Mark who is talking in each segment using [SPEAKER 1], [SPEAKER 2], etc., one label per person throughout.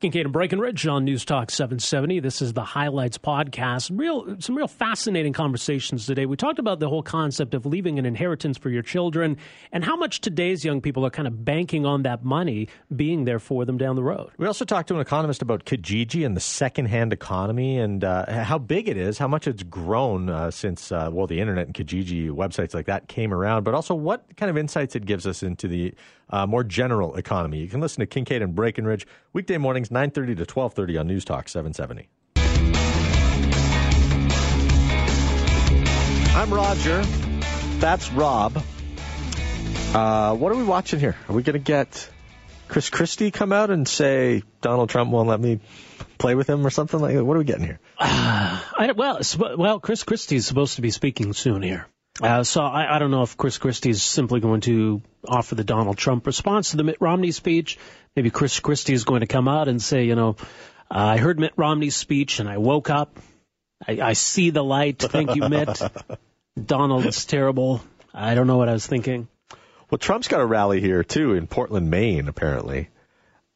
[SPEAKER 1] Kingkade and Breckenridge on News Talk 770. This is the Highlights podcast. Real, some real fascinating conversations today. We talked about the whole concept of leaving an inheritance for your children and how much today's young people are kind of banking on that money being there for them down the road.
[SPEAKER 2] We also talked to an economist about Kijiji and the secondhand economy and uh, how big it is, how much it's grown uh, since, uh, well, the internet and Kijiji websites like that came around, but also what kind of insights it gives us into the uh, more general economy. You can listen to Kingkade and Breckenridge weekday mornings, 9.30 to 12.30 on News Talk 770. I'm Roger. That's Rob. Uh, what are we watching here? Are we going to get Chris Christie come out and say Donald Trump won't let me play with him or something like that? What are we getting here?
[SPEAKER 1] Uh, I, well, well, Chris Christie is supposed to be speaking soon here. Uh, so I, I don't know if Chris Christie is simply going to offer the Donald Trump response to the Mitt Romney speech. Maybe Chris Christie is going to come out and say, you know, I heard Mitt Romney's speech and I woke up. I, I see the light. Thank you, Mitt. Donald's terrible. I don't know what I was thinking.
[SPEAKER 2] Well, Trump's got a rally here too in Portland, Maine, apparently,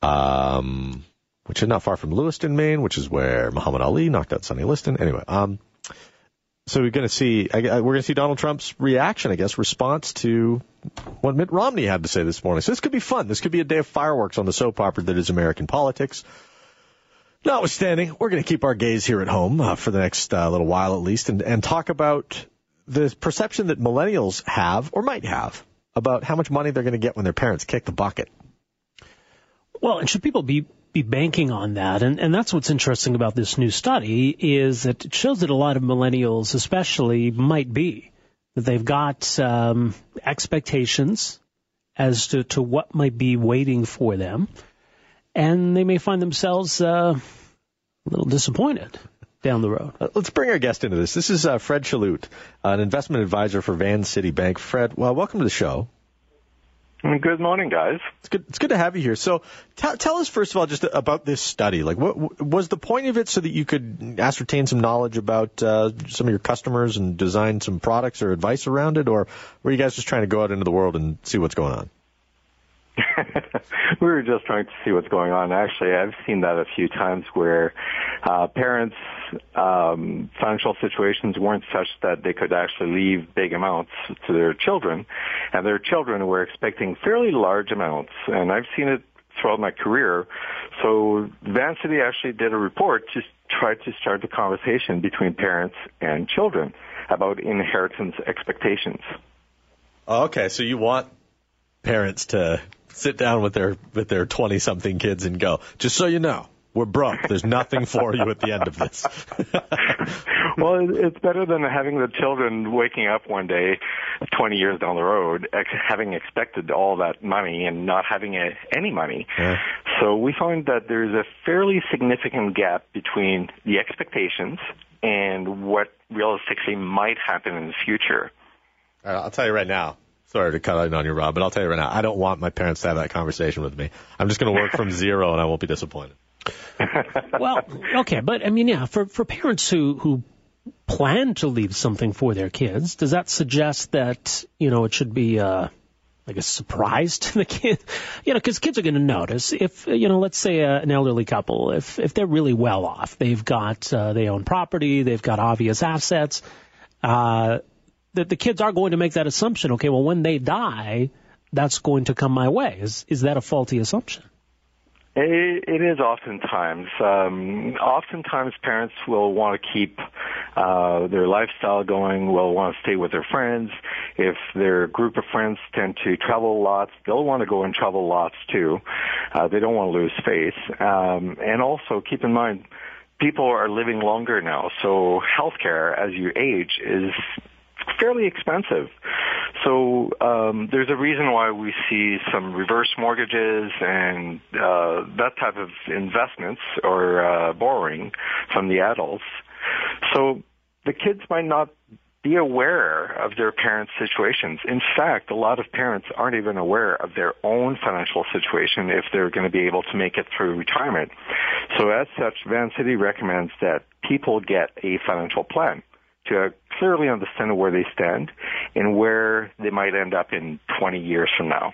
[SPEAKER 2] um, which is not far from Lewiston, Maine, which is where Muhammad Ali knocked out Sonny Liston. Anyway, um, so we're going to see we're going to see Donald Trump's reaction, I guess, response to what Mitt Romney had to say this morning. So this could be fun. This could be a day of fireworks on the soap opera that is American politics. Notwithstanding, we're going to keep our gaze here at home uh, for the next uh, little while at least, and, and talk about the perception that millennials have or might have about how much money they're going to get when their parents kick the bucket.
[SPEAKER 1] Well, and should people be be banking on that. And, and that's what's interesting about this new study is that it shows that a lot of millennials, especially, might be that they've got um, expectations as to, to what might be waiting for them, and they may find themselves uh, a little disappointed down the road.
[SPEAKER 2] Uh, let's bring our guest into this. This is uh, Fred Chaloute, an investment advisor for Vancity Bank. Fred, well, welcome to the show.
[SPEAKER 3] Good morning, guys.
[SPEAKER 2] It's good. It's good to have you here. So, t- tell us first of all just about this study. Like, what was the point of it, so that you could ascertain some knowledge about uh, some of your customers and design some products or advice around it, or were you guys just trying to go out into the world and see what's going on?
[SPEAKER 3] we were just trying to see what's going on. Actually, I've seen that a few times where uh, parents' um, financial situations weren't such that they could actually leave big amounts to their children, and their children were expecting fairly large amounts. And I've seen it throughout my career. So Vancity actually did a report to try to start the conversation between parents and children about inheritance expectations.
[SPEAKER 2] Okay, so you want parents to sit down with their with their 20 something kids and go, just so you know, we're broke. There's nothing for you at the end of this.
[SPEAKER 3] well, it's better than having the children waking up one day, 20 years down the road, ex- having expected all that money and not having a, any money. Yeah. So we find that there's a fairly significant gap between the expectations and what realistically might happen in the future.
[SPEAKER 2] I'll tell you right now, Sorry to cut in on you, Rob, but I'll tell you right now, I don't want my parents to have that conversation with me. I'm just going to work from zero, and I won't be disappointed.
[SPEAKER 1] well, okay, but I mean, yeah, for for parents who who plan to leave something for their kids, does that suggest that you know it should be uh, like a surprise to the kid? You know, because kids are going to notice if you know, let's say uh, an elderly couple, if if they're really well off, they've got uh, they own property, they've got obvious assets. Uh, that the kids are going to make that assumption. Okay, well, when they die, that's going to come my way. Is is that a faulty assumption?
[SPEAKER 3] It, it is oftentimes. Um, oftentimes, parents will want to keep uh, their lifestyle going. Will want to stay with their friends. If their group of friends tend to travel lots, they'll want to go and travel lots too. Uh, they don't want to lose face. Um, and also, keep in mind, people are living longer now, so healthcare as you age is fairly expensive. So um, there's a reason why we see some reverse mortgages and uh, that type of investments or uh, borrowing from the adults. So the kids might not be aware of their parents' situations. In fact, a lot of parents aren't even aware of their own financial situation if they're going to be able to make it through retirement. So as such, Vancity recommends that people get a financial plan to clearly understand where they stand and where they might end up in 20 years from now.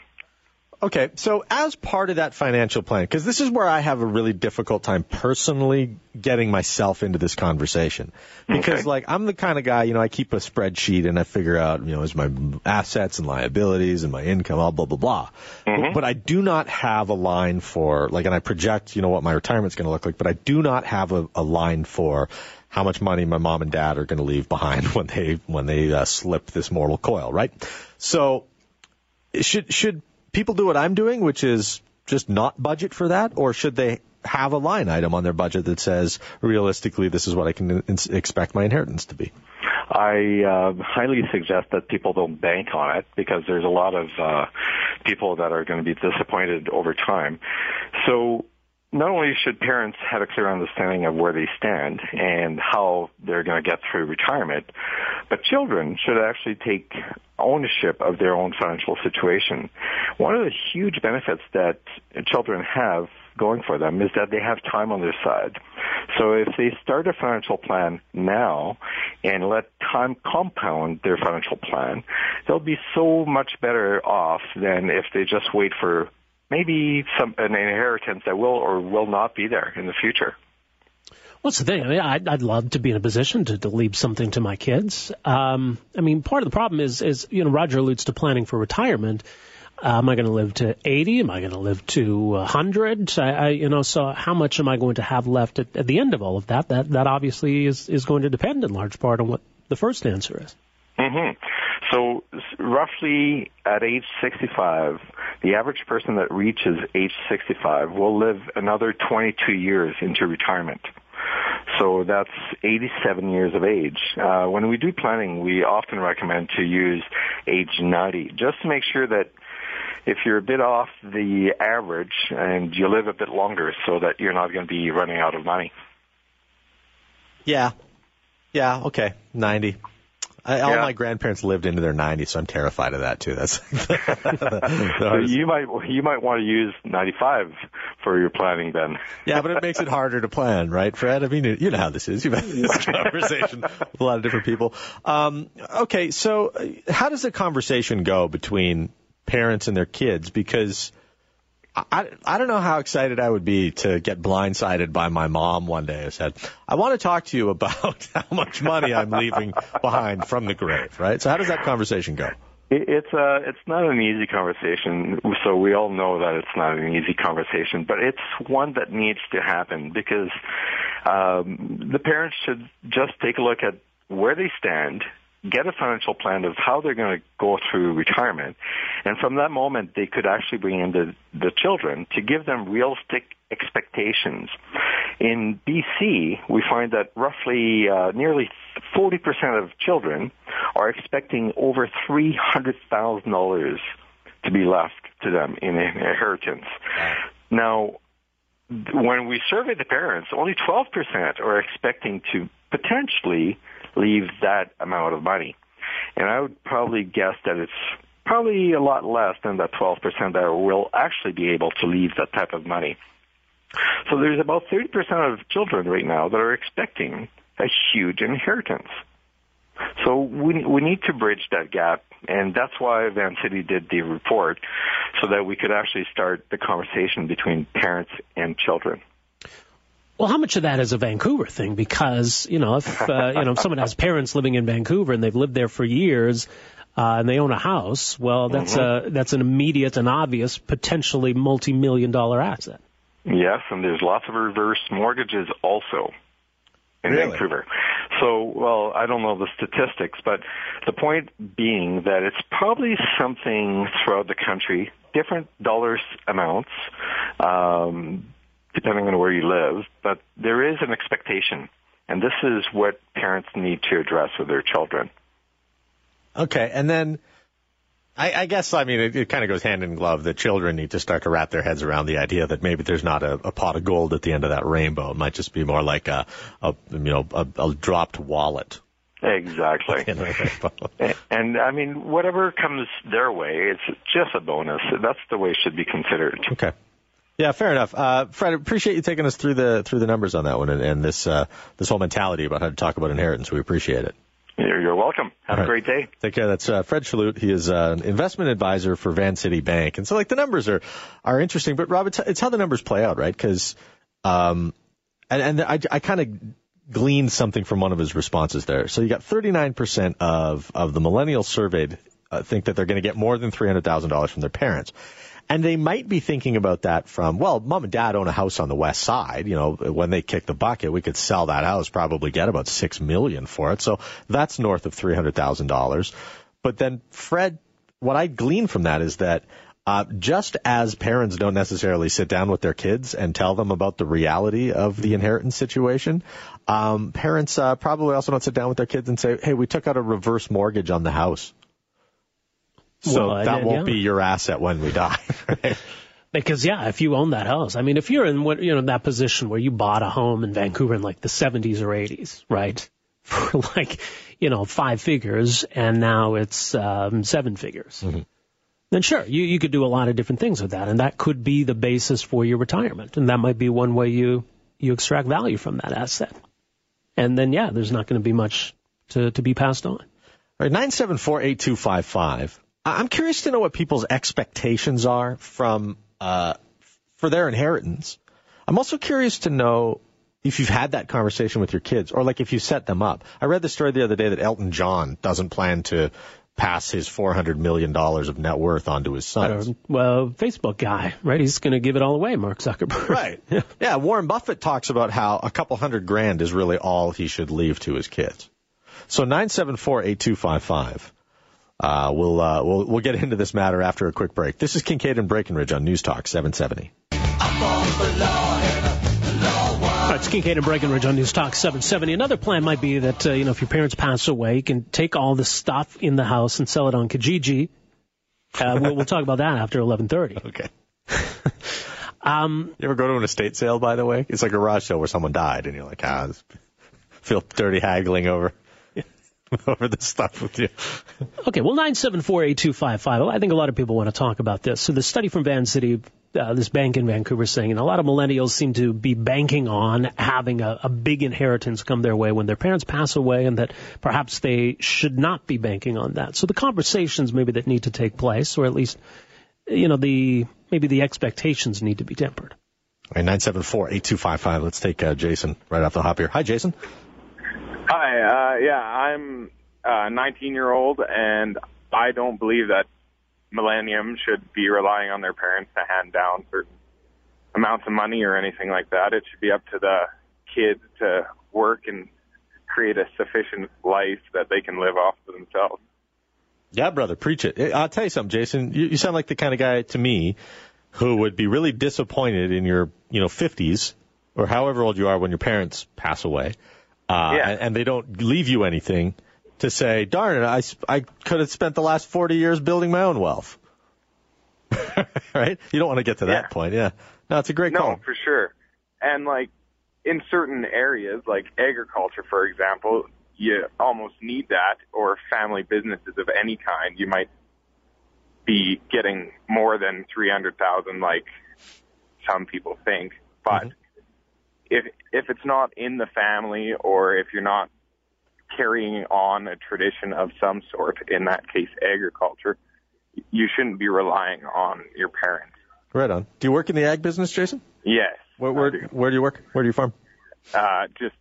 [SPEAKER 2] Okay, so as part of that financial plan, because this is where I have a really difficult time personally getting myself into this conversation. Because,
[SPEAKER 3] Okay.
[SPEAKER 2] like, I'm the kind of guy, you know, I keep a spreadsheet and I figure out, you know, is my assets and liabilities and my income, all blah, blah, blah. But, but I do not have a line for, like, and I project, you know, what my retirement's going to look like, but I do not have a, a line for how much money my mom and dad are going to leave behind when they, when they uh, slip this mortal coil, right? So, should should people do what I'm doing, which is just not budget for that, or should they have a line item on their budget that says realistically this is what I can in- expect my inheritance to be?
[SPEAKER 3] I uh, highly suggest that people don't bank on it because there's a lot of uh, people that are going to be disappointed over time. So not only should parents have a clear understanding of where they stand and how they're going to get through retirement, but children should actually take ownership of their own financial situation. One of the huge benefits that children have going for them is that they have time on their side. So if they start a financial plan now and let time compound their financial plan, they'll be so much better off than if they just wait for maybe some an inheritance that will or will not be there in the future.
[SPEAKER 1] What's the thing? I mean, I'd, I'd love to be in a position to, to leave something to my kids. Um, I mean, part of the problem is, is you know, Roger alludes to planning for retirement. Uh, am I going to live to 80? Am I going to live to 100? I, I, you know, so how much am I going to have left at, at the end of all of that? That that obviously is is going to depend in large part on what the first answer is.
[SPEAKER 3] hmm So roughly at age 65, the average person that reaches age 65 will live another 22 years into retirement. So that's 87 years of age. Uh, when we do planning, we often recommend to use age 90 just to make sure that if you're a bit off the average and you live a bit longer so that you're not going to be running out of money.
[SPEAKER 2] Yeah, yeah, okay, ninety. I, all
[SPEAKER 3] Yeah.
[SPEAKER 2] my grandparents lived into their 90s, so I'm terrified of that too. That's the
[SPEAKER 3] So
[SPEAKER 2] hardest-
[SPEAKER 3] you might you might want to use 95 for your planning then.
[SPEAKER 2] Yeah, but it makes it harder to plan, right, Fred? I mean, you know how this is. You've had this conversation with a lot of different people. Um, okay, so uh, how does the conversation go between parents and their kids? Because I, I don't know how excited I would be to get blindsided by my mom one day who said, I want to talk to you about how much money I'm leaving behind from the grave, right? So how does that conversation go?
[SPEAKER 3] It- It's uh it's not an easy conversation. So we all know that it's not an easy conversation, but it's one that needs to happen because um, the parents should just take a look at where they stand, get a financial plan of how they're going to go through retirement, and from that moment they could actually bring in the the children to give them realistic expectations. In BC, we find that roughly uh, nearly 40% of children are expecting over $300,000 to be left to them in inheritance. Now, when we survey the parents, only 12% are expecting to potentially leave that amount of money. And I would probably guess that it's probably a lot less than that 12% that will actually be able to leave that type of money. So there's about 30% of children right now that are expecting a huge inheritance. So we we need to bridge that gap, and that's why Vancity did the report, so that we could actually start the conversation between parents and children.
[SPEAKER 1] Well, how much of that is a Vancouver thing? Because you know, if uh, you know, if someone has parents living in Vancouver and they've lived there for years, uh, and they own a house, well, that's a that's an immediate and obvious, potentially multi-million dollar asset.
[SPEAKER 3] Yes, and there's lots of reverse mortgages also in
[SPEAKER 2] Really?
[SPEAKER 3] Vancouver. So, well, I don't know the statistics, but the point being that it's probably something throughout the country, different dollars amounts, um, depending on where you live, but there is an expectation. And this is what parents need to address with their children.
[SPEAKER 2] Okay, and then I, I guess I mean it, it kind of goes hand in glove. that children need to start to wrap their heads around the idea that maybe there's not a, a pot of gold at the end of that rainbow. It might just be more like a, a you know a, a dropped wallet.
[SPEAKER 3] Exactly.
[SPEAKER 2] in the rainbow.
[SPEAKER 3] And, and I mean, whatever comes their way, it's just a bonus. That's the way it should be considered.
[SPEAKER 2] Okay. Yeah, fair enough. Uh, Fred, appreciate you taking us through the through the numbers on that one and, and this uh, this whole mentality about how to talk about inheritance. We appreciate it.
[SPEAKER 3] You're welcome. Have a great day.
[SPEAKER 2] Take care. That's uh, Fred Chalut. He is uh, an investment advisor for Vancity Bank, and so like the numbers are are interesting. But Rob, it's, it's how the numbers play out, right? Because um, and and I I kind of gleaned something from one of his responses there. So you got 39% of of the millennials surveyed uh, think that they're going to get more than $300,000 from their parents. And they might be thinking about that from, well, mom and dad own a house on the west side. You know, when they kick the bucket, we could sell that house, probably get about six million for it. So that's north of three hundred thousand dollars. But then Fred, what I glean from that is that uh, just as parents don't necessarily sit down with their kids and tell them about the reality of the inheritance situation, um, parents uh, probably also don't sit down with their kids and say, "Hey, we took out a reverse mortgage on the house." So well, that won't yeah. be your asset when we die.
[SPEAKER 1] Because yeah, if you own that house, I mean, if you're in what you know that position where you bought a home in Vancouver in like the 70s or 80s, right, for like you know five figures, and now it's um, seven figures, mm-hmm. then sure, you you could do a lot of different things with that, and that could be the basis for your retirement, and that might be one way you you extract value from that asset, and then yeah, there's not going to be much to to be passed on. All
[SPEAKER 2] right, nine seven four eight two five five. I'm curious to know what people's expectations are from uh, for their inheritance. I'm also curious to know if you've had that conversation with your kids, or like if you set them up. I read the story the other day that Elton John doesn't plan to pass his 400 million dollars of net worth onto his son.
[SPEAKER 1] Well, Facebook guy, right? He's going to give it all away, Mark Zuckerberg.
[SPEAKER 2] Right. yeah. yeah. Warren Buffett talks about how a couple hundred grand is really all he should leave to his kids. So 974-8255. Uh, we'll, uh, we'll, we'll get into this matter after a quick break. This is Kingkade and Breckenridge on News Talk 770.
[SPEAKER 1] it's Kingkade and Breckenridge on News Talk 770. Another plan might be that, uh, you know, if your parents pass away, you can take all the stuff in the house and sell it on Kijiji. Uh, we'll, we'll talk about that after 11:30.
[SPEAKER 2] Okay. um, you ever go to an estate sale, by the way? It's like a garage sale where someone died, and you're like, ah, feel dirty haggling over over this stuff with you.
[SPEAKER 1] okay, well, 9748255. I think a lot of people want to talk about this. So the study from Vancity, uh, this bank in Vancouver saying, and a lot of millennials seem to be banking on having a, a big inheritance come their way when their parents pass away and that perhaps they should not be banking on that. So the conversations maybe that need to take place, or at least, you know, the, maybe the expectations need to be tempered.
[SPEAKER 2] All right, 974-8255. Let's take uh, Jason right off the hop here. Hi, Jason.
[SPEAKER 4] Hi, uh, yeah, I'm a 19 year old, and I don't believe that millennium should be relying on their parents to hand down certain amounts of money or anything like that. It should be up to the kids to work and create a sufficient life that they can live off of themselves.
[SPEAKER 2] Yeah, brother, preach it. I'll tell you something, Jason. You, you sound like the kind of guy to me who would be really disappointed in your, you know, 50s or however old you are when your parents pass away uh, yeah. and, and they don't leave you anything to say, darn it, I, I could have spent the last 40 years building my own wealth. right? You don't want to get to that yeah. point. Yeah. No, it's a great
[SPEAKER 4] no,
[SPEAKER 2] call.
[SPEAKER 4] No, for sure. And like in certain areas, like agriculture, for example, you almost need that or family businesses of any kind. You might be getting more than 300,000 like some people think, but mm-hmm if if it's not in the family or if you're not carrying on a tradition of some sort, in that case agriculture, you shouldn't be relying on your parents.
[SPEAKER 2] Right on. Do you work in the ag business, Jason?
[SPEAKER 4] Yes.
[SPEAKER 2] Where where, do. where do you work? Where do you farm?
[SPEAKER 4] Uh, just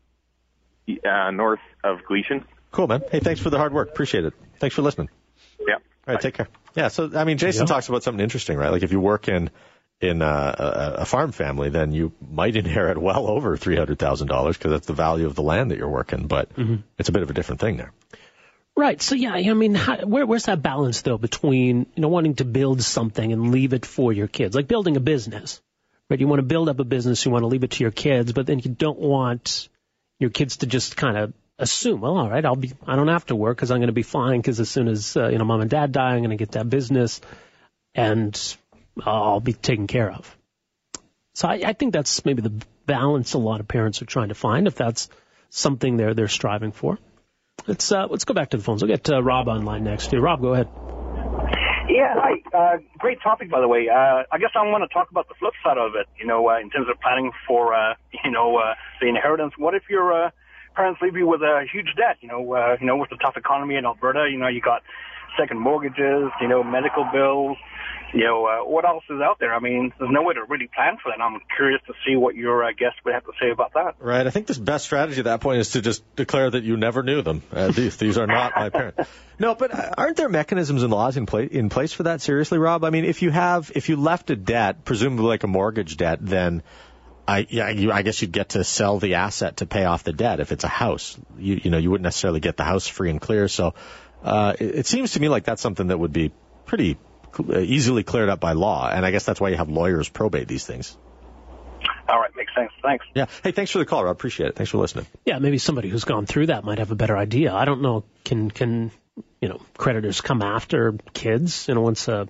[SPEAKER 4] uh, north of Gleason.
[SPEAKER 2] Cool, man. Hey, thanks for the hard work. Appreciate it. Thanks for listening.
[SPEAKER 4] Yeah.
[SPEAKER 2] All right, Bye. take care. Yeah, so I mean, Jason talks about something interesting, right? Like if you work in in a, a, a farm family, then you might inherit well over three hundred thousand dollars because that's the value of the land that you're working. But mm-hmm. it's a bit of a different thing there.
[SPEAKER 1] Right. So yeah, I mean, how, where, where's that balance though between you know wanting to build something and leave it for your kids, like building a business, right? You want to build up a business, you want to leave it to your kids, but then you don't want your kids to just kind of assume, well, all right, I'll be, I don't have to work because I'm going to be fine because as soon as uh, you know mom and dad die, I'm going to get that business, and I'll be taken care of. So I, I think that's maybe the balance a lot of parents are trying to find, if that's something they're they're striving for. Let's uh, let's go back to the phones. We'll get uh, Rob online next. Here, Rob, go ahead.
[SPEAKER 5] Yeah, hi. Uh, great topic, by the way. Uh, I guess I want to talk about the flip side of it. You know, uh, in terms of planning for uh, you know uh, the inheritance. What if your uh, parents leave you with a huge debt. You know, uh, you know, with the tough economy in Alberta, you know, you got second mortgages, you know, medical bills. You know, uh, what else is out there? I mean, there's no way to really plan for that. I'm curious to see what your uh, guest would have to say about that.
[SPEAKER 2] Right. I think the best strategy at that point is to just declare that you never knew them. Uh, these, these are not my parents. No, but uh, aren't there mechanisms and laws in, play, in place for that? Seriously, Rob? I mean, if you have, if you left a debt, presumably like a mortgage debt, then I, yeah, you, I guess you'd get to sell the asset to pay off the debt. If it's a house, you, you know, you wouldn't necessarily get the house free and clear. So, uh, it, it seems to me like that's something that would be pretty uh, easily cleared up by law. And I guess that's why you have lawyers probate these things.
[SPEAKER 5] All right, makes sense. Thanks.
[SPEAKER 2] Yeah. Hey, thanks for the call. I appreciate it. Thanks for listening.
[SPEAKER 1] Yeah, maybe somebody who's gone through that might have a better idea. I don't know. Can can you know creditors come after kids? You know, once a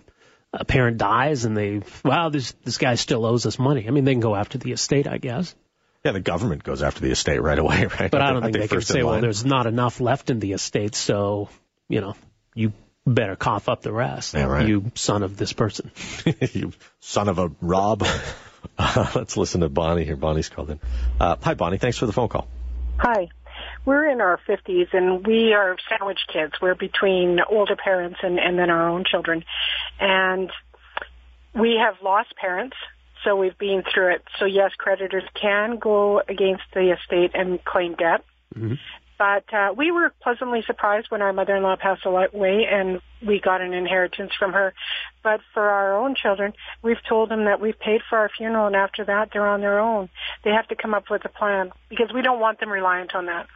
[SPEAKER 1] a parent dies and they, wow, this this guy still owes us money. I mean, they can go after the estate, I guess.
[SPEAKER 2] Yeah, the government goes after the estate right away, right?
[SPEAKER 1] But I don't think they, they can say, well, there's not enough left in the estate, so you know, you better cough up the rest.
[SPEAKER 2] Yeah, right.
[SPEAKER 1] You son of this person.
[SPEAKER 2] you son of a Rob. Uh, let's listen to Bonnie here. Bonnie's called in. Uh, hi, Bonnie. Thanks for the phone call.
[SPEAKER 6] Hi. We're in our 50s and we are sandwich kids. We're between older parents and, and then our own children. And we have lost parents, so we've been through it. So yes, creditors can go against the estate and claim debt. Mm-hmm. But uh, we were pleasantly surprised when our mother-in-law passed away and we got an inheritance from her. But for our own children, we've told them that we've paid for our funeral and after that they're on their own. They have to come up with a plan because we don't want them reliant on that.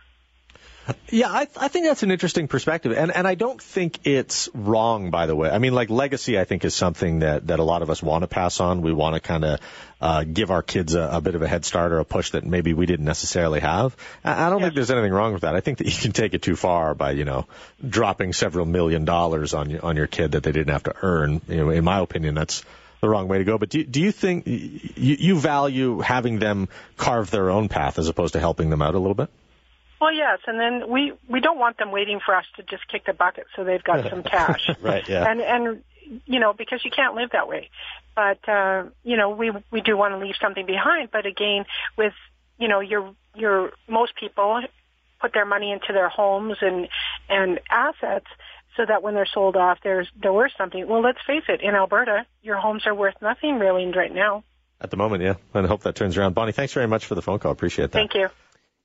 [SPEAKER 2] Yeah, I, I think that's an interesting perspective, and and I don't think it's wrong. By the way, I mean like legacy. I think is something that that a lot of us want to pass on. We want to kind of uh, give our kids a, a bit of a head start or a push that maybe we didn't necessarily have. I, I don't think there's anything wrong with that. I think that you can take it too far by you know dropping several million dollars on on your kid that they didn't have to earn. You know, in my opinion, that's the wrong way to go. But do, do you think you, you value having them carve their own path as opposed to helping them out a little bit?
[SPEAKER 6] Well, yes, and then we we don't want them waiting for us to just kick the bucket so they've got some cash.
[SPEAKER 2] right. Yeah.
[SPEAKER 6] And and you know because you can't live that way. But uh, you know we we do want to leave something behind. But again, with you know your your most people put their money into their homes and and assets so that when they're sold off, there's they're worth something. Well, let's face it, in Alberta, your homes are worth nothing really right now.
[SPEAKER 2] At the moment, yeah. And I hope that turns around. Bonnie, thanks very much for the phone call. Appreciate that.
[SPEAKER 6] Thank you.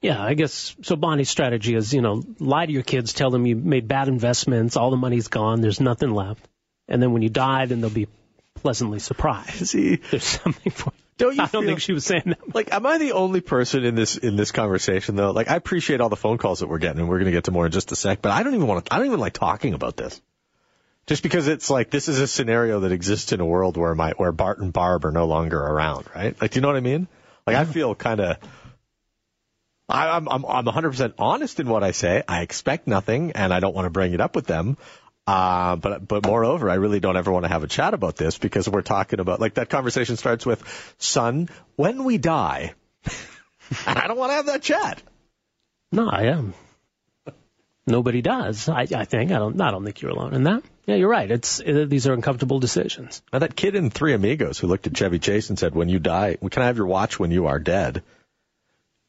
[SPEAKER 1] Yeah, I guess so. Bonnie's strategy is, you know, lie to your kids, tell them you made bad investments, all the money's gone, there's nothing left, and then when you die, then they'll be pleasantly surprised.
[SPEAKER 2] See,
[SPEAKER 1] there's something for. You. Don't you I don't think she was saying that.
[SPEAKER 2] Like, am I the only person in this in this conversation though? Like, I appreciate all the phone calls that we're getting, and we're going to get to more in just a sec. But I don't even want to. I don't even like talking about this, just because it's like this is a scenario that exists in a world where my where Bart and Barb are no longer around, right? Like, do you know what I mean? Like, I feel kind of I, I'm, I'm, I'm 100% honest in what I say. I expect nothing and I don't want to bring it up with them. Uh, but, but moreover, I really don't ever want to have a chat about this because we're talking about, like that conversation starts with, son, when we die, and I don't want to have that chat.
[SPEAKER 1] No, I am. Nobody does. I, I think. I don't. I don't think you're alone in that. Yeah, you're right. It's it, these are uncomfortable decisions.
[SPEAKER 2] Now that kid in Three Amigos who looked at Chevy Chase and said, "When you die, can I have your watch when you are dead?"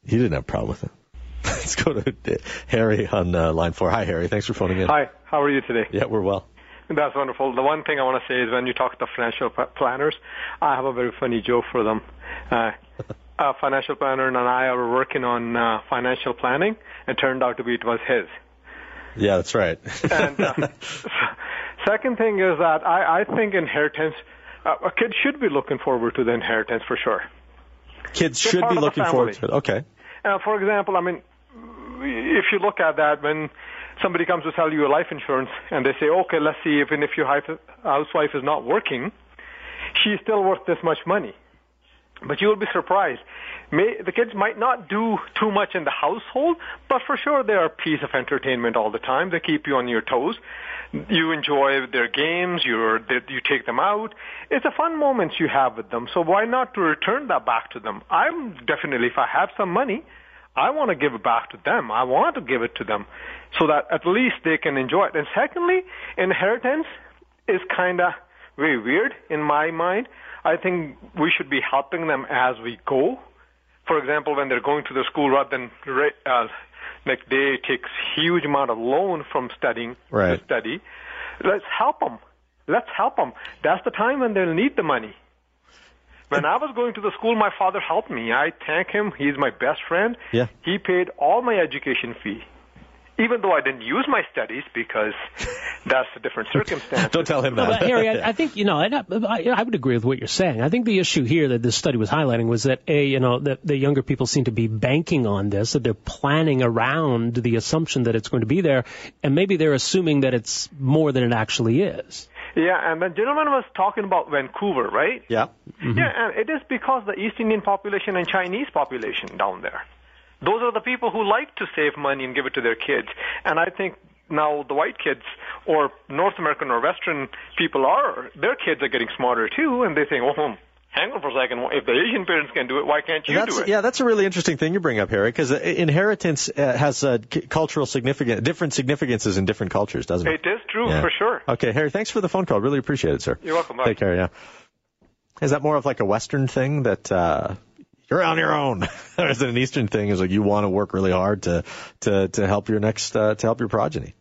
[SPEAKER 2] He didn't have a problem with it. Let's go to Harry on uh, line four. Hi, Harry. Thanks for phoning in.
[SPEAKER 7] Hi. How are you today?
[SPEAKER 2] Yeah, we're well.
[SPEAKER 7] That's wonderful. The one thing I want to say is when you talk to financial planners, I have a very funny joke for them. Uh, a financial planner and I are working on uh, financial planning, and turned out to be it was his.
[SPEAKER 2] Yeah, that's right.
[SPEAKER 7] and uh, second thing is that I, I think inheritance, uh, a kid should be looking forward to the inheritance for sure.
[SPEAKER 2] Kids should be looking forward to it. Okay.
[SPEAKER 7] Uh, for example, I mean, if you look at that, when somebody comes to sell you a life insurance and they say, okay, let's see, even if your housewife is not working, she's still worth this much money. But you'll be surprised. May, the kids might not do too much in the household, but for sure they are a piece of entertainment all the time. They keep you on your toes you enjoy their games, you're you take them out. It's a fun moments you have with them. So why not to return that back to them? I'm definitely, if I have some money, I want to give it back to them. I want to give it to them so that at least they can enjoy it. And secondly, inheritance is kind of very weird in my mind. I think we should be helping them as we go. for example, when they're going to the school rather than uh, like they take huge amount of loan from studying
[SPEAKER 2] right.
[SPEAKER 7] to study. Let's help them. Let's help them. That's the time when they'll need the money. When I was going to the school, my father helped me. I thank him. He's my best friend.
[SPEAKER 2] Yeah.
[SPEAKER 7] He paid all my education fee even though I didn't use my studies because that's a different circumstance.
[SPEAKER 2] Don't tell him that.
[SPEAKER 1] No, but Harry, I, I think you know, I, I would agree with what you're saying. I think the issue here that this study was highlighting was that a, you know, that the younger people seem to be banking on this, that they're planning around the assumption that it's going to be there, and maybe they're assuming that it's more than it actually is.
[SPEAKER 7] Yeah, and the gentleman was talking about Vancouver, right?
[SPEAKER 2] Yeah.
[SPEAKER 7] Mm-hmm. Yeah, and it is because the East Indian population and Chinese population down there. Those are the people who like to save money and give it to their kids. And I think now the white kids or North American or Western people are, their kids are getting smarter too, and they think, oh, hang on for a second. If the Asian parents can do it, why can't you
[SPEAKER 2] that's,
[SPEAKER 7] do it?
[SPEAKER 2] Yeah, that's a really interesting thing you bring up, Harry, because inheritance uh, has uh, cultural significance, different significances in different cultures, doesn't it?
[SPEAKER 7] It is true,
[SPEAKER 2] yeah.
[SPEAKER 7] for sure.
[SPEAKER 2] Okay, Harry, thanks for the phone call. Really appreciate it, sir.
[SPEAKER 7] You're welcome. Bye.
[SPEAKER 2] Take care, yeah. Is that more of like a Western thing that uh, you're on your own. or is it an Eastern thing? Is like you want to work really hard to to to help your next uh, to help your progeny.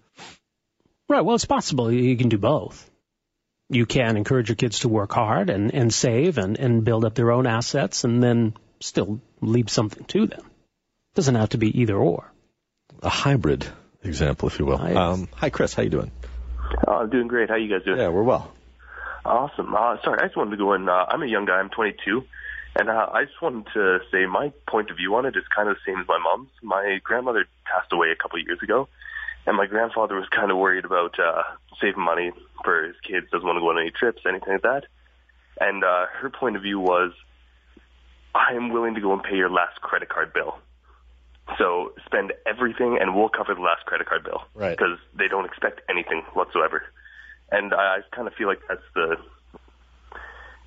[SPEAKER 1] Right. Well, it's possible you can do both. You can encourage your kids to work hard and, and save and, and build up their own assets and then still leave something to them. It doesn't have to be either or.
[SPEAKER 2] A hybrid example, if you will. Um, hi, Chris. How you doing?
[SPEAKER 8] Oh, I'm doing great. How you guys doing?
[SPEAKER 2] Yeah, we're well.
[SPEAKER 8] Awesome. Uh, sorry, I just wanted to go in. Uh, I'm a young guy. I'm 22. And uh, I just wanted to say my point of view on it is kind of the same as my mom's. My grandmother passed away a couple of years ago, and my grandfather was kind of worried about uh, saving money for his kids, doesn't want to go on any trips, anything like that. And uh, her point of view was, I am willing to go and pay your last credit card bill. So spend everything, and we'll cover the last credit card bill.
[SPEAKER 2] Right.
[SPEAKER 8] Because they don't expect anything whatsoever. And I, I kind of feel like that's the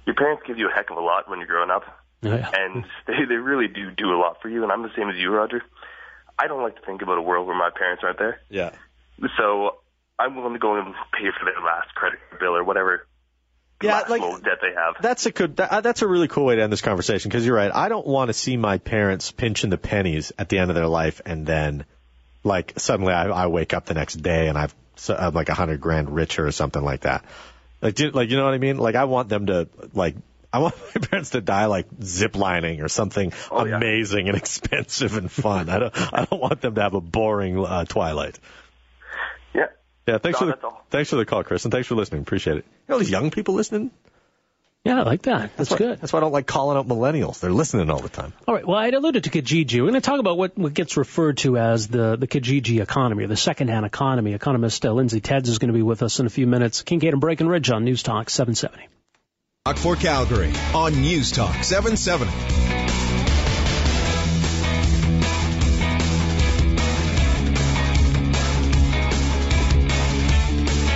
[SPEAKER 8] your parents give you a heck of a lot when you're growing up,
[SPEAKER 1] oh, yeah.
[SPEAKER 8] and they they really do do a lot for you. And I'm the same as you, Roger. I don't like to think about a world where my parents aren't there.
[SPEAKER 2] Yeah.
[SPEAKER 8] So I'm willing to go and pay for their last credit bill or whatever.
[SPEAKER 2] Yeah, like
[SPEAKER 8] debt they have.
[SPEAKER 2] That's a good. That, uh, that's a really cool way to end this conversation because you're right. I don't want to see my parents pinching the pennies at the end of their life and then, like, suddenly I, I wake up the next day and I've I'm like a hundred grand richer or something like that. Like, do, like you know what I mean? Like, I want them to like. I want my parents to die like ziplining or something
[SPEAKER 8] oh, yeah.
[SPEAKER 2] amazing and expensive and fun. I don't. I don't want them to have a boring uh, twilight.
[SPEAKER 8] Yeah.
[SPEAKER 2] Yeah. Thanks
[SPEAKER 8] no,
[SPEAKER 2] for the thanks for the call, Chris, and thanks for listening. Appreciate it. You know, these young people listening.
[SPEAKER 1] Yeah, I like that. That's,
[SPEAKER 2] that's why,
[SPEAKER 1] good.
[SPEAKER 2] That's why I don't like calling out millennials. They're listening all the time.
[SPEAKER 1] All right. Well, I'd alluded to Kijiji. We're going to talk about what, what gets referred to as the, the Kijiji economy, or the secondhand economy. Economist uh, Lindsay Tedds is going to be with us in a few minutes. Kingkade and Breckenridge on News Talk 770.
[SPEAKER 9] Talk for Calgary on News Talk 770.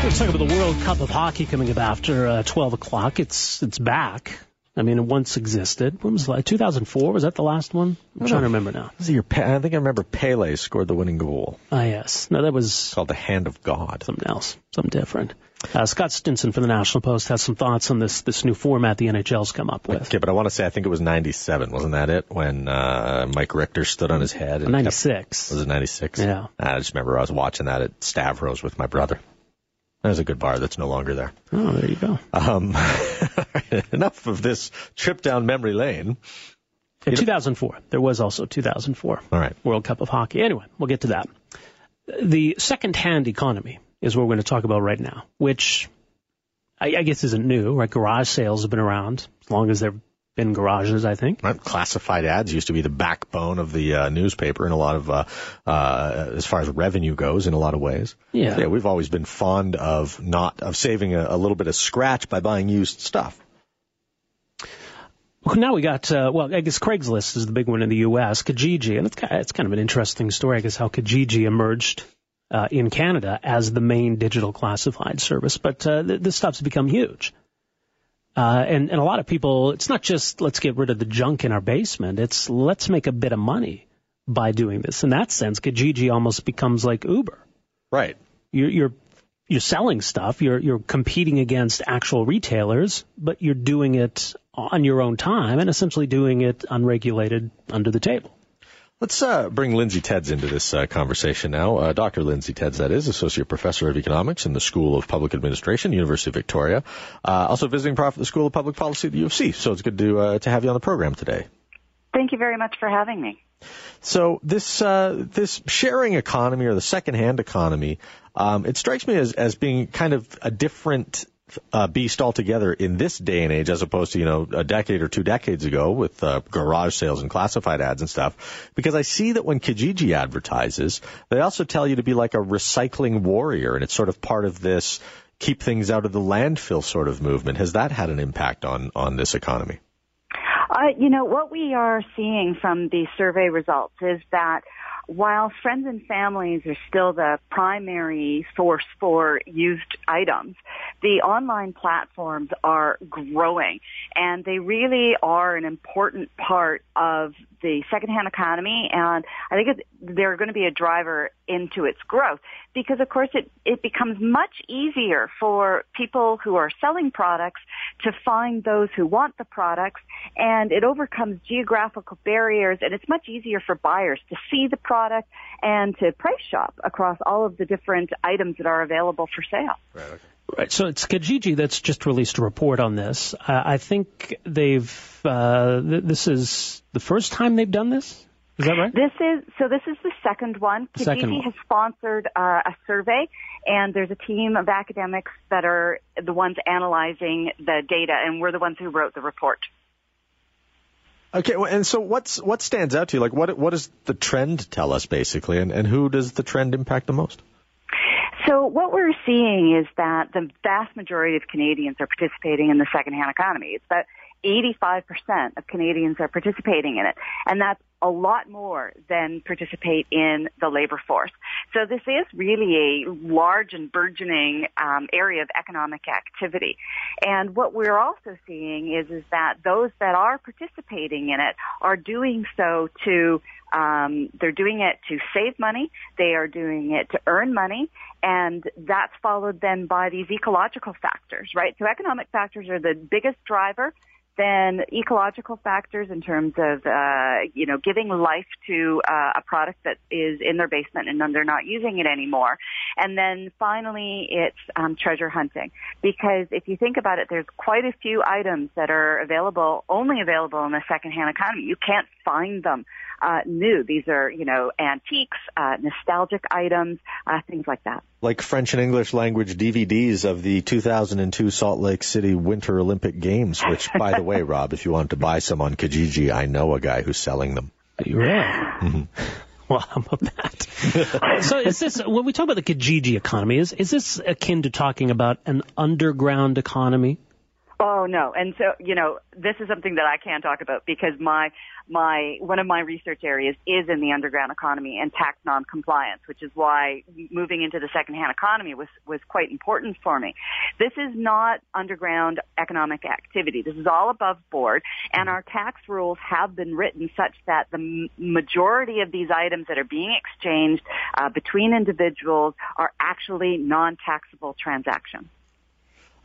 [SPEAKER 1] Let's talk about the World Cup of Hockey coming up after uh, 12 o'clock. It's it's back. I mean, it once existed. When was it? 2004? Was that the last one? I'm trying to remember now.
[SPEAKER 2] Was it your, I think I remember Pele scored the winning goal.
[SPEAKER 1] Ah, yes. No, that was
[SPEAKER 2] It's called the Hand of God.
[SPEAKER 1] something else, something different. Uh, Scott Stinson from the National Post has some thoughts on this this new format the NHL's come up with.
[SPEAKER 2] Okay, but I want to say I think it was '97, wasn't that it? When uh, Mike Richter stood on his head.
[SPEAKER 1] 96.
[SPEAKER 2] was it '96?
[SPEAKER 1] Yeah.
[SPEAKER 2] I just remember I was watching that at Stavros with my brother. There's a good bar that's no longer there.
[SPEAKER 1] Oh, there you go.
[SPEAKER 2] Um, enough of this trip down memory lane.
[SPEAKER 1] Yeah, 2004. There was also 2004.
[SPEAKER 2] All right.
[SPEAKER 1] World Cup of Hockey. Anyway, we'll get to that. The second-hand economy is what we're going to talk about right now, which I, I guess isn't new, right? Garage sales have been around as long as they've been garages, I think.
[SPEAKER 2] Right. Classified ads used to be the backbone of the uh, newspaper in a lot of, uh, uh, as far as revenue goes, in a lot of ways.
[SPEAKER 1] Yeah.
[SPEAKER 2] So, yeah, we've always been fond of not of saving a, a little bit of scratch by buying used stuff.
[SPEAKER 1] Well, now we got, uh, well, I guess Craigslist is the big one in the U.S. Kijiji, and it's kind of, it's kind of an interesting story, I guess, how Kijiji emerged uh, in Canada as the main digital classified service. But uh, th- this stuff's become huge. Uh, and, and a lot of people, it's not just let's get rid of the junk in our basement. It's let's make a bit of money by doing this. In that sense, Kijiji almost becomes like Uber.
[SPEAKER 2] Right.
[SPEAKER 1] You're, you're you're selling stuff. You're you're competing against actual retailers, but you're doing it on your own time and essentially doing it unregulated under the table.
[SPEAKER 2] Let's uh, bring Lindsay Tedds into this uh, conversation now. Uh, Dr. Lindsay Tedds, that is, Associate Professor of Economics in the School of Public Administration, University of Victoria. Uh, also visiting prof at the School of Public Policy at the U of C. So it's good to uh, to have you on the program today.
[SPEAKER 10] Thank you very much for having me.
[SPEAKER 2] So this uh, this sharing economy or the secondhand economy, um, it strikes me as as being kind of a different uh, beast altogether in this day and age, as opposed to you know a decade or two decades ago with uh, garage sales and classified ads and stuff. Because I see that when Kijiji advertises, they also tell you to be like a recycling warrior, and it's sort of part of this keep things out of the landfill sort of movement. Has that had an impact on on this economy?
[SPEAKER 10] Uh, you know what we are seeing from the survey results is that while friends and families are still the primary source for used items, the online platforms are growing. And they really are an important part of the secondhand economy. And I think they're going to be a driver into its growth because of course it, it becomes much easier for people who are selling products to find those who want the products. And it overcomes geographical barriers and it's much easier for buyers to see the product and to price shop across all of the different items that are available for sale.
[SPEAKER 2] Right, okay.
[SPEAKER 1] Right. So it's Kijiji that's just released a report on this. Uh, I think they've. Uh, th- this is the first time they've done this. Is that right?
[SPEAKER 10] This is so. This is the second one. Kijiji
[SPEAKER 1] Second one.
[SPEAKER 10] has sponsored uh, a survey, and there's a team of academics that are the ones analyzing the data, and we're the ones who wrote the report.
[SPEAKER 2] Okay, well, and so what's what stands out to you? Like, what what does the trend tell us basically, and and who does the trend impact the most?
[SPEAKER 10] So what we're seeing is that the vast majority of Canadians are participating in the secondhand economy. It's about 85% of Canadians are participating in it. And that's a lot more than participate in the labor force. So this is really a large and burgeoning um, area of economic activity. And what we're also seeing is, is that those that are participating in it are doing so to um, they're doing it to save money. They are doing it to earn money, and that's followed then by these ecological factors, right? So economic factors are the biggest driver. Then ecological factors in terms of, uh, you know, giving life to uh, a product that is in their basement and then they're not using it anymore. And then finally, it's um, treasure hunting. Because if you think about it, there's quite a few items that are available, only available in the secondhand economy. You can't find them uh, new. These are, you know, antiques, uh, nostalgic items, uh, things like that.
[SPEAKER 2] Like French and English language DVDs of the 2002 Salt Lake City Winter Olympic Games, which, by the way, Rob, if you want to buy some on Kijiji, I know a guy who's selling them.
[SPEAKER 1] Really? Mm-hmm. Well, how about that? so is this, when we talk about the Kijiji economy, is, is this akin to talking about an underground economy?
[SPEAKER 10] Oh no. And so, you know, this is something that I can't talk about because my, my, one of my research areas is in the underground economy and tax non-compliance, which is why moving into the secondhand economy was, was quite important for me. This is not underground economic activity. This is all above board and our tax rules have been written such that the majority of these items that are being exchanged uh, between individuals are actually non-taxable transactions.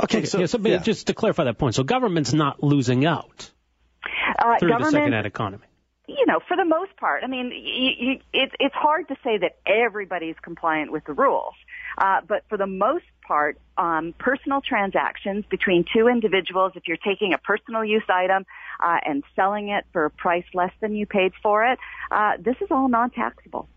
[SPEAKER 2] Okay, so,
[SPEAKER 1] yeah, so
[SPEAKER 2] yeah.
[SPEAKER 1] just to clarify that point, so government's not losing out
[SPEAKER 10] Uh,
[SPEAKER 1] through the
[SPEAKER 10] government,
[SPEAKER 1] secondhand economy.
[SPEAKER 10] you know, for the most part, I mean, y y it's it's hard to say that everybody's compliant with the rules, uh, but for the most part, um, personal transactions between two individuals, if you're taking a personal use item uh, and selling it for a price less than you paid for it, uh, this is all non-taxable.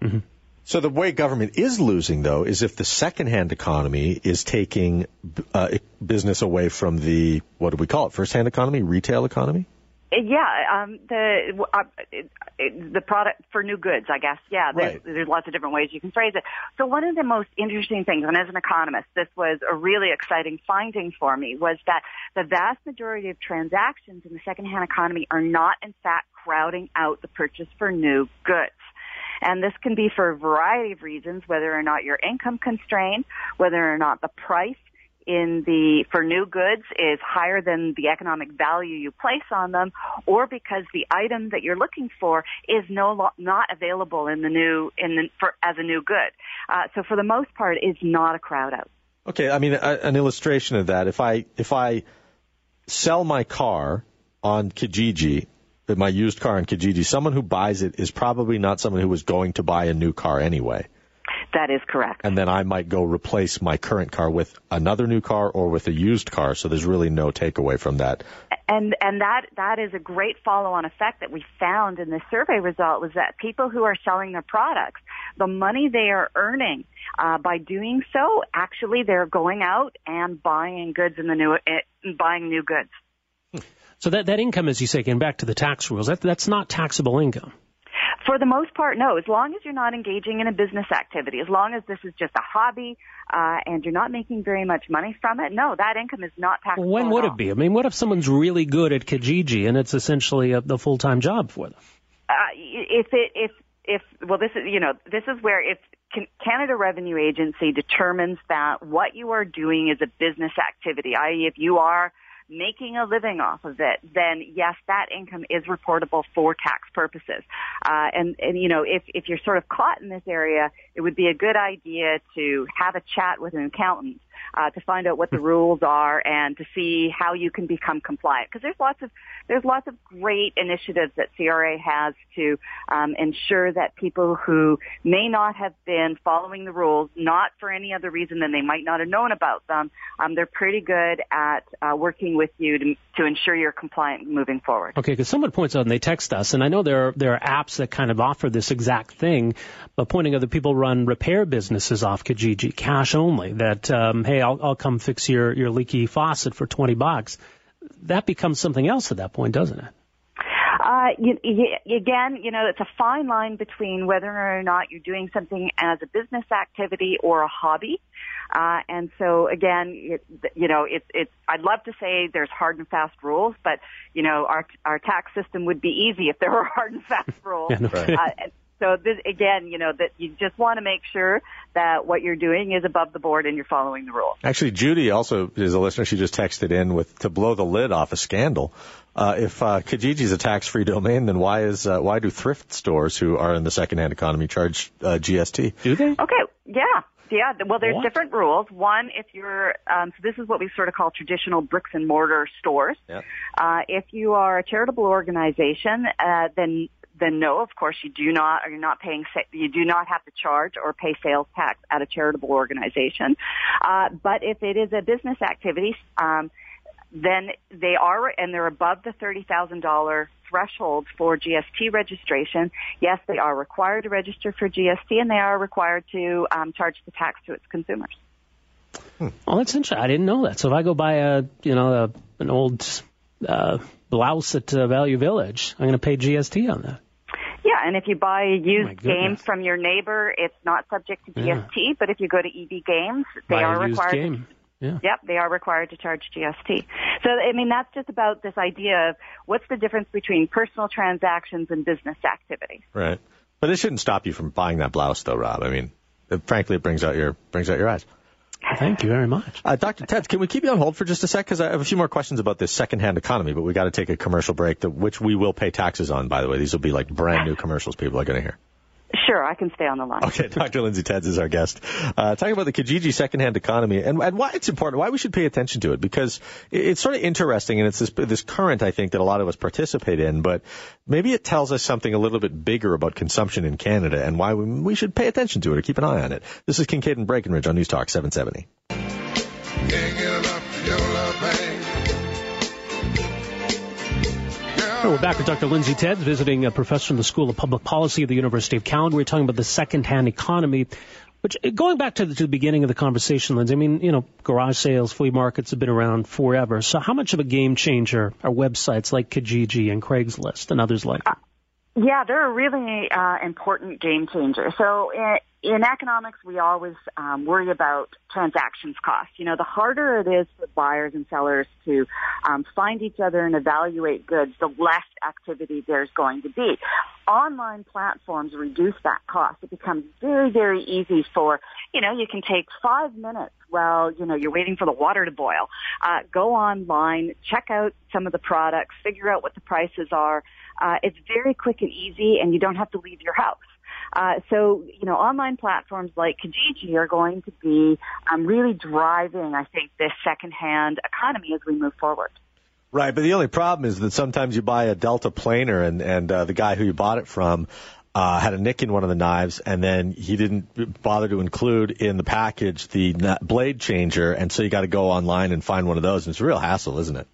[SPEAKER 2] So the way government is losing, though, is if the secondhand economy is taking uh, business away from the what do we call it? First-hand economy, retail economy.
[SPEAKER 10] Yeah, um, the uh, it, it, the product for new goods, I guess. Yeah, there's,
[SPEAKER 2] Right.
[SPEAKER 10] there's lots of different ways you can phrase it. So one of the most interesting things, and as an economist, this was a really exciting finding for me, was that the vast majority of transactions in the secondhand economy are not, in fact, crowding out the purchase for new goods. And this can be for a variety of reasons, whether or not you're income constrained, whether or not the price in the for new goods is higher than the economic value you place on them or because the item that you're looking for is no not available in the new in the for as a new good uh, so for the most part it's not a crowd out
[SPEAKER 2] Okay, I mean a, an illustration of that. If I if I sell my car on Kijiji, my used car on Kijiji, someone who buys it is probably not someone who was going to buy a new car anyway.
[SPEAKER 10] That is correct.
[SPEAKER 2] And then I might go replace my current car with another new car or with a used car. So there's really no takeaway from that.
[SPEAKER 10] And and that that is a great follow-on effect that we found in the survey result was that people who are selling their products, the money they are earning uh, by doing so, actually they're going out and buying goods in the new uh, buying new goods.
[SPEAKER 1] So that that income, as you say, again back to the tax rules, that that's not taxable income.
[SPEAKER 10] For the most part, no. As long as you're not engaging in a business activity, as long as this is just a hobby uh, and you're not making very much money from it, no, that income is not taxable.
[SPEAKER 1] When would it be? I mean, what if someone's really good at Kijiji and it's essentially a, the full time job for them?
[SPEAKER 10] Uh, if it if if well, this is you know this is where if Canada Revenue Agency determines that what you are doing is a business activity, i.e., if you are making a living off of it, then yes, that income is reportable for tax purposes. Uh, and, and, you know, if, if you're sort of caught in this area, it would be a good idea to have a chat with an accountant uh, to find out what the rules are and to see how you can become compliant. Because there's lots of there's lots of great initiatives that CRA has to um, ensure that people who may not have been following the rules, not for any other reason than they might not have known about them, um, they're pretty good at uh, working with you to, to ensure you're compliant moving forward.
[SPEAKER 1] Okay, because someone points out and they text us, and I know there are, there are apps that kind of offer this exact thing, but pointing out that people run repair businesses off Kijiji, cash only. That um, hey, I'll, I'll come fix your your leaky faucet for twenty bucks that becomes something else at that point, doesn't it?
[SPEAKER 10] Uh, you, you, again, you know, it's a fine line between whether or not you're doing something as a business activity or a hobby. Uh, and so again, it, you know, it's, it's, I'd love to say there's hard and fast rules, but, you know, our, our tax system would be easy if there were hard and fast rules.
[SPEAKER 1] yeah, no, uh,
[SPEAKER 10] so this, again, you know, that you just want to make sure that what you're doing is above the board and you're following the rules.
[SPEAKER 2] Actually, Judy also is a listener. She just texted in with to blow the lid off a scandal. Uh, if uh, Kijiji is a tax-free domain, then why is uh, why do thrift stores who are in the second-hand economy charge uh, GST?
[SPEAKER 1] Do they?
[SPEAKER 10] Okay, yeah. Yeah, well, there's
[SPEAKER 1] What?
[SPEAKER 10] different rules. One, if you're, um, so this is what we sort of call traditional bricks and mortar stores.
[SPEAKER 2] Yeah.
[SPEAKER 10] Uh, if you are a charitable organization, uh, then then no, of course you do not, or you're not paying, you do not have to charge or pay sales tax at a charitable organization. Uh, but if it is a business activity, um, then they are, and they're above the thirty thousand dollar threshold for GST registration. Yes, they are required to register for GST, and they are required to um, charge the tax to its consumers.
[SPEAKER 1] Oh, that's interesting. I didn't know that. So if I go buy a, you know, a, an old uh, blouse at uh, Value Village, I'm going to pay GST on that.
[SPEAKER 10] Yeah, and if you buy
[SPEAKER 1] my
[SPEAKER 10] used
[SPEAKER 1] goodness.
[SPEAKER 10] games from your neighbor, it's not subject to
[SPEAKER 1] Yeah.
[SPEAKER 10] GST. But if you go to EB Games, they
[SPEAKER 1] Buy
[SPEAKER 10] are
[SPEAKER 1] a used
[SPEAKER 10] required.
[SPEAKER 1] game. Yeah.
[SPEAKER 10] Yep, they are required to charge GST. So, I mean, that's just about this idea of what's the difference between personal transactions and business activity.
[SPEAKER 2] Right. But it shouldn't stop you from buying that blouse, though, Rob. I mean, it, frankly, it brings out your brings out your eyes.
[SPEAKER 1] Thank you very much.
[SPEAKER 2] Uh, Dr. Ted, can we keep you on hold for just a sec? Because I have a few more questions about this secondhand economy, but we got to take a commercial break, that, which we will pay taxes on, by the way. These will be like brand new commercials people are going to hear.
[SPEAKER 10] Sure, I can stay on the line.
[SPEAKER 2] Okay, Dr. Lindsay Tedds is our guest. Uh, talking about the Kijiji secondhand economy and, and why it's important, why we should pay attention to it, because it- it's sort of interesting and it's this, this current, I think, that a lot of us participate in, but maybe it tells us something a little bit bigger about consumption in Canada and why we, we should pay attention to it or keep an eye on it. This is Kingkade and Breckenridge on News Talk 770.
[SPEAKER 1] We're back with Dr. Lindsay Tedds, visiting a professor in the School of Public Policy at the University of Calgary. We're talking about the second-hand economy, which, eh, going back to the, to the beginning of the conversation, Lindsay, I mean, you know, garage sales, flea markets have been around forever. So how much of a game changer are websites like Kijiji and Craigslist and others like it?
[SPEAKER 10] Yeah, they're a really uh, important game changer. So eh, in, economics, we always um, worry about transactions costs. You know, the harder it is for buyers and sellers to um, find each other and evaluate goods, the less activity there's going to be. Online platforms reduce that cost. It becomes very, very easy for, you know, you can take five minutes while, you know, you're waiting for the water to boil. Uh, go online, check out some of the products, figure out what the prices are. Uh, it's very quick and easy, and you don't have to leave your house. Uh, so, you know, online platforms like Kijiji are going to be um, really driving, I think, this secondhand economy as we move forward.
[SPEAKER 2] Right, but the only problem is that sometimes you buy a Delta planer and and uh, the guy who you bought it from uh, had a nick in one of the knives, and then he didn't bother to include in the package the blade changer, and so you got to go online and find one of those. And it's a real hassle, isn't it?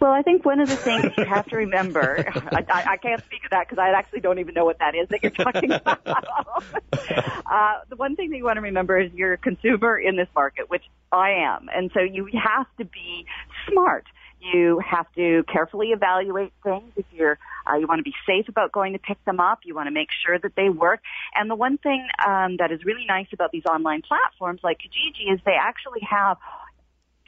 [SPEAKER 10] Well, I think one of the things you have to remember, I, I can't speak of that because I actually don't even know what that is that you're talking about. uh, the one thing that you want to remember is you're a consumer in this market, which I am. And so you have to be smart. You have to carefully evaluate things. If you're, uh, you want to be safe about going to pick them up. You want to make sure that they work. And the one thing um, that is really nice about these online platforms like Kijiji is they actually have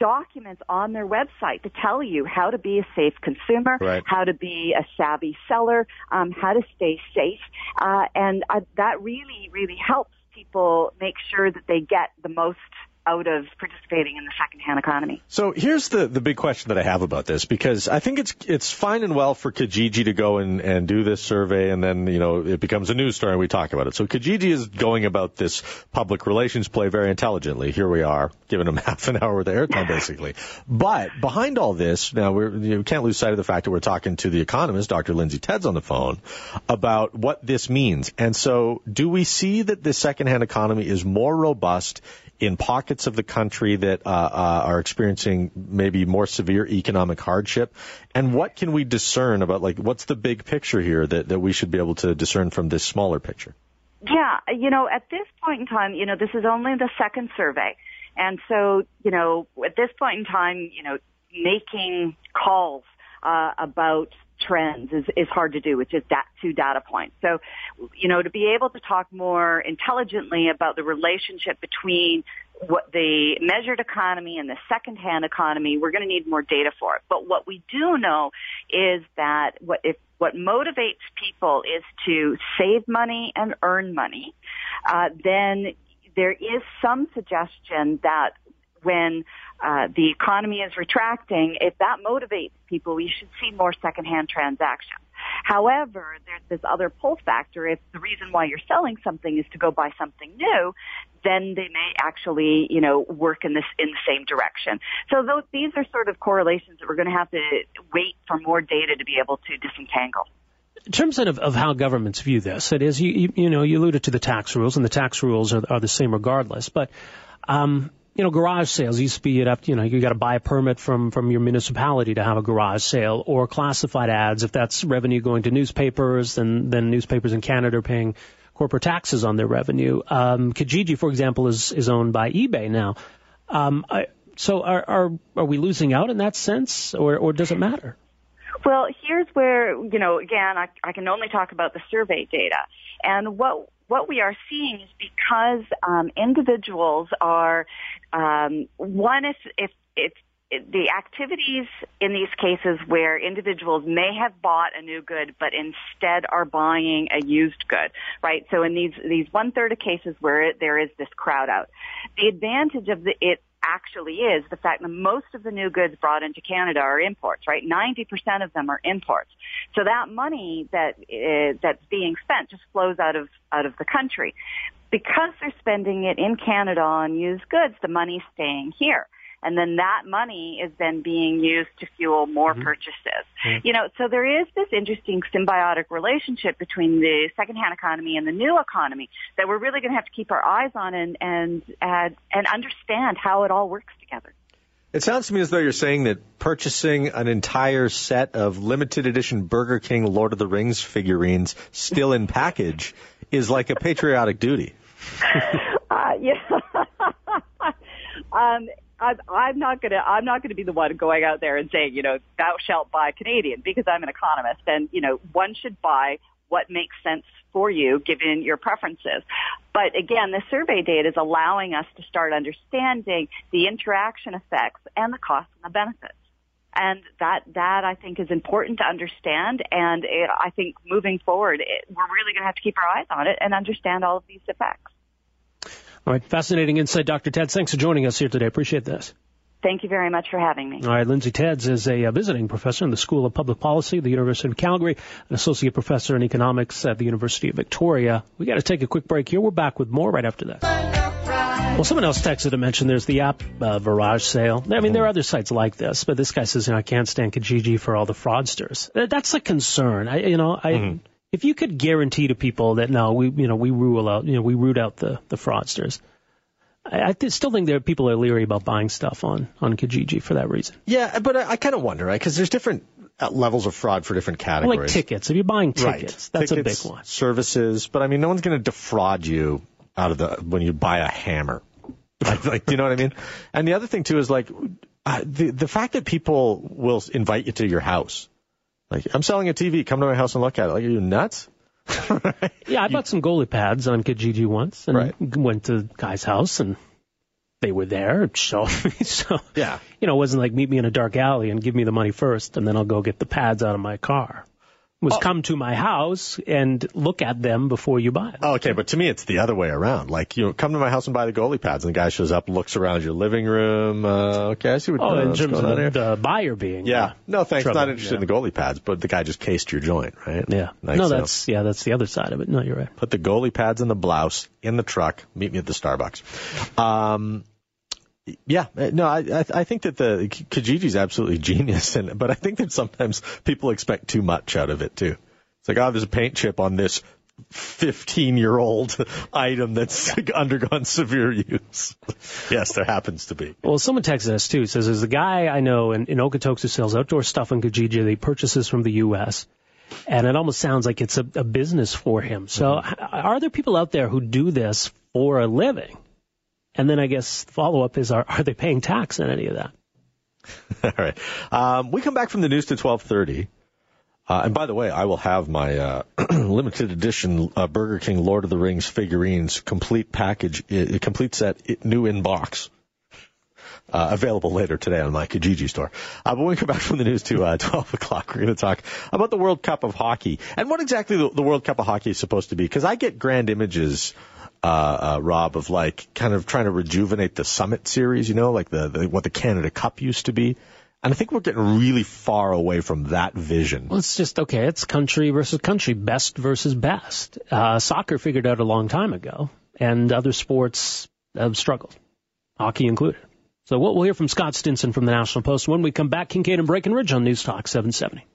[SPEAKER 10] documents on their website to tell you how to be a safe consumer,
[SPEAKER 2] right.
[SPEAKER 10] how to be a savvy seller, um, how to stay safe, uh, and uh, that really, really helps people make sure that they get the most out of participating in the secondhand economy.
[SPEAKER 2] So here's the, the big question that I have about this because I think it's it's fine and well for Kijiji to go and, and do this survey and then you know it becomes a news story and we talk about it. So Kijiji is going about this public relations play very intelligently. Here we are giving them half an hour with airtime basically. But behind all this, now we're, you know, we can't lose sight of the fact that we're talking to the economist Dr. Lindsay Tedds on the phone about what this means. And so do we see that the secondhand economy is more robust in pockets of the country that uh, uh, are experiencing maybe more severe economic hardship? And what can we discern about, like, what's the big picture here that, that we should be able to discern from this smaller picture?
[SPEAKER 10] Yeah, you know, at this point in time, you know, this is only the second survey. And so, you know, at this point in time, you know, making calls uh, about trends is, is hard to do with just that two data points. So, you know, to be able to talk more intelligently about the relationship between what the measured economy and the secondhand economy, we're going to need more data for it. But what we do know is that what if what motivates people is to save money and earn money, uh, then there is some suggestion that when uh, the economy is retracting, if that motivates people, we should see more secondhand transactions. However, there's this other pull factor. If the reason why you're selling something is to go buy something new, then they may actually, you know, work in this in the same direction. So those, these are sort of correlations that we're going to have to wait for more data to be able to disentangle.
[SPEAKER 1] In terms of, of how governments view this, it is you, you, you know you alluded to the tax rules, and the tax rules are, are the same regardless. But um, you know, garage sales used to be it up, you know, you got to buy a permit from, from your municipality to have a garage sale or classified ads. If that's revenue going to newspapers, then, then newspapers in Canada are paying corporate taxes on their revenue. Um, Kijiji, for example, is, is owned by eBay now. Um, I, so are, are, are we losing out in that sense or, or does it matter?
[SPEAKER 10] Well, here's where, you know, again, I, I can only talk about the survey data. And what what we are seeing is because um, individuals are um, one if if if the activities in these cases where individuals may have bought a new good but instead are buying a used good, right? So in these these one third of cases where there is this crowd out, the advantage of the, it actually is the fact that most of the new goods brought into Canada are imports, right? 90% of them are imports. So that money that uh, that's being spent just flows out of out of the country. Because they're spending it in Canada on used goods, the money's staying here and then that money is then being used to fuel more mm-hmm. purchases. Mm-hmm. You know, so there is this interesting symbiotic relationship between the secondhand economy and the new economy that we're really going to have to keep our eyes on and and and, and understand how it all works together.
[SPEAKER 2] It sounds to me as though you're saying that purchasing an entire set of limited edition Burger King Lord of the Rings figurines still in package is like a patriotic duty.
[SPEAKER 10] Uh, yeah. um, I'm, I'm not gonna I'm not gonna be the one going out there and saying you know thou shalt buy Canadian because I'm an economist and you know one should buy what makes sense for you given your preferences. But again, the survey data is allowing us to start understanding the interaction effects and the costs and the benefits. And that, that I think is important to understand. And it, I think moving forward, it, we're really going to have to keep our eyes on it and understand all of these effects.
[SPEAKER 1] All right, fascinating insight, Dr. Tedds. Thanks for joining us here today. Appreciate this.
[SPEAKER 10] Thank you very much for having me.
[SPEAKER 1] All right, Lindsay Tedds is a, a, visiting professor in the School of Public Policy at the University of Calgary, an associate professor in economics at the University of Victoria. We got to take a quick break here. We're back with more right after this. Well, someone else texted to mention there's the app uh, VarageSale. I mean, there are other sites like this, but this guy says, you know, I can't stand Kijiji for all the fraudsters. That's a concern. I, you know, I, mm-hmm. If you could guarantee to people that no, we, you know, we rule out, you know, we root out the, the fraudsters. I, I th- still think there are people are leery about buying stuff on, on Kijiji for that reason.
[SPEAKER 2] Yeah, but I, I kind of wonder, right? Because there's different uh, levels of fraud for different categories.
[SPEAKER 1] Like tickets. If you're buying tickets,
[SPEAKER 2] right.
[SPEAKER 1] that's
[SPEAKER 2] tickets,
[SPEAKER 1] a big one.
[SPEAKER 2] Services, but I mean, no one's going to defraud you out of the when you buy a hammer. like, like, you know what I mean? And the other thing too is like uh, the the fact that people will invite you to your house. Like, I'm selling a TV. Come to my house and look at it. Like, are you nuts?
[SPEAKER 1] right? Yeah, I bought some goalie pads on Kijiji once, and
[SPEAKER 2] right.
[SPEAKER 1] went to guy's house, and they were there, and showed me. So,
[SPEAKER 2] yeah,
[SPEAKER 1] you know, it wasn't like meet me in a dark alley and give me the money first, and then I'll go get the pads out of my car was oh. come to my house and look at them before you buy them.
[SPEAKER 2] okay, but to me it's the other way around. Like you know, come to my house and buy the goalie pads, and the guy shows up, looks around your living room. Uh, okay, I see what.
[SPEAKER 1] Oh,
[SPEAKER 2] uh,
[SPEAKER 1] in terms of the, the, buyer being.
[SPEAKER 2] Yeah, uh, no thanks.
[SPEAKER 1] Trouble.
[SPEAKER 2] Not interested yeah. in the goalie pads, but the guy just cased your joint, right?
[SPEAKER 1] Yeah.
[SPEAKER 2] Nice
[SPEAKER 1] no, that's yeah, that's the other side of it. No, you're right.
[SPEAKER 2] Put the goalie pads in the blouse in the truck. Meet me at the Starbucks. Um, yeah, uh, no, I I think that the Kijiji's absolutely genius, and but I think that sometimes people expect too much out of it too. It's like, oh, there's a paint chip on this 15 year old item that's undergone severe use. yes, there happens to be.
[SPEAKER 1] Well, someone texted us too. Says there's a guy I know in, in Okotoks who sells outdoor stuff in Kijiji he purchases from the U.S. And it almost sounds like it's a, a business for him. So mm-hmm. are there people out there who do this for a living? And then I guess follow up is are, are they paying tax on any of that?
[SPEAKER 2] All right. Um, we come back from the news to 1230. Uh, and by the way, I will have my uh, limited edition uh, Burger King Lord of the Rings figurines complete package, uh, complete set, new in box. Uh, available later today on my Kijiji store. Uh, but when we come back from the news to uh, 12 o'clock, we're going to talk about the World Cup of Hockey and what exactly the, the World Cup of Hockey is supposed to be. Because I get grand images, uh, uh, Rob, of like kind of trying to rejuvenate the Summit Series, you know, like the, the what the Canada Cup used to be. And I think we're getting really far away from that vision.
[SPEAKER 1] Well, it's just, okay, it's country versus country, best versus best. Uh, soccer figured out a long time ago, and other sports have struggled, hockey included. So we'll, we'll hear from Scott Stinson from the National Post when we come back. Kingkade and Breckenridge on News Talk 770.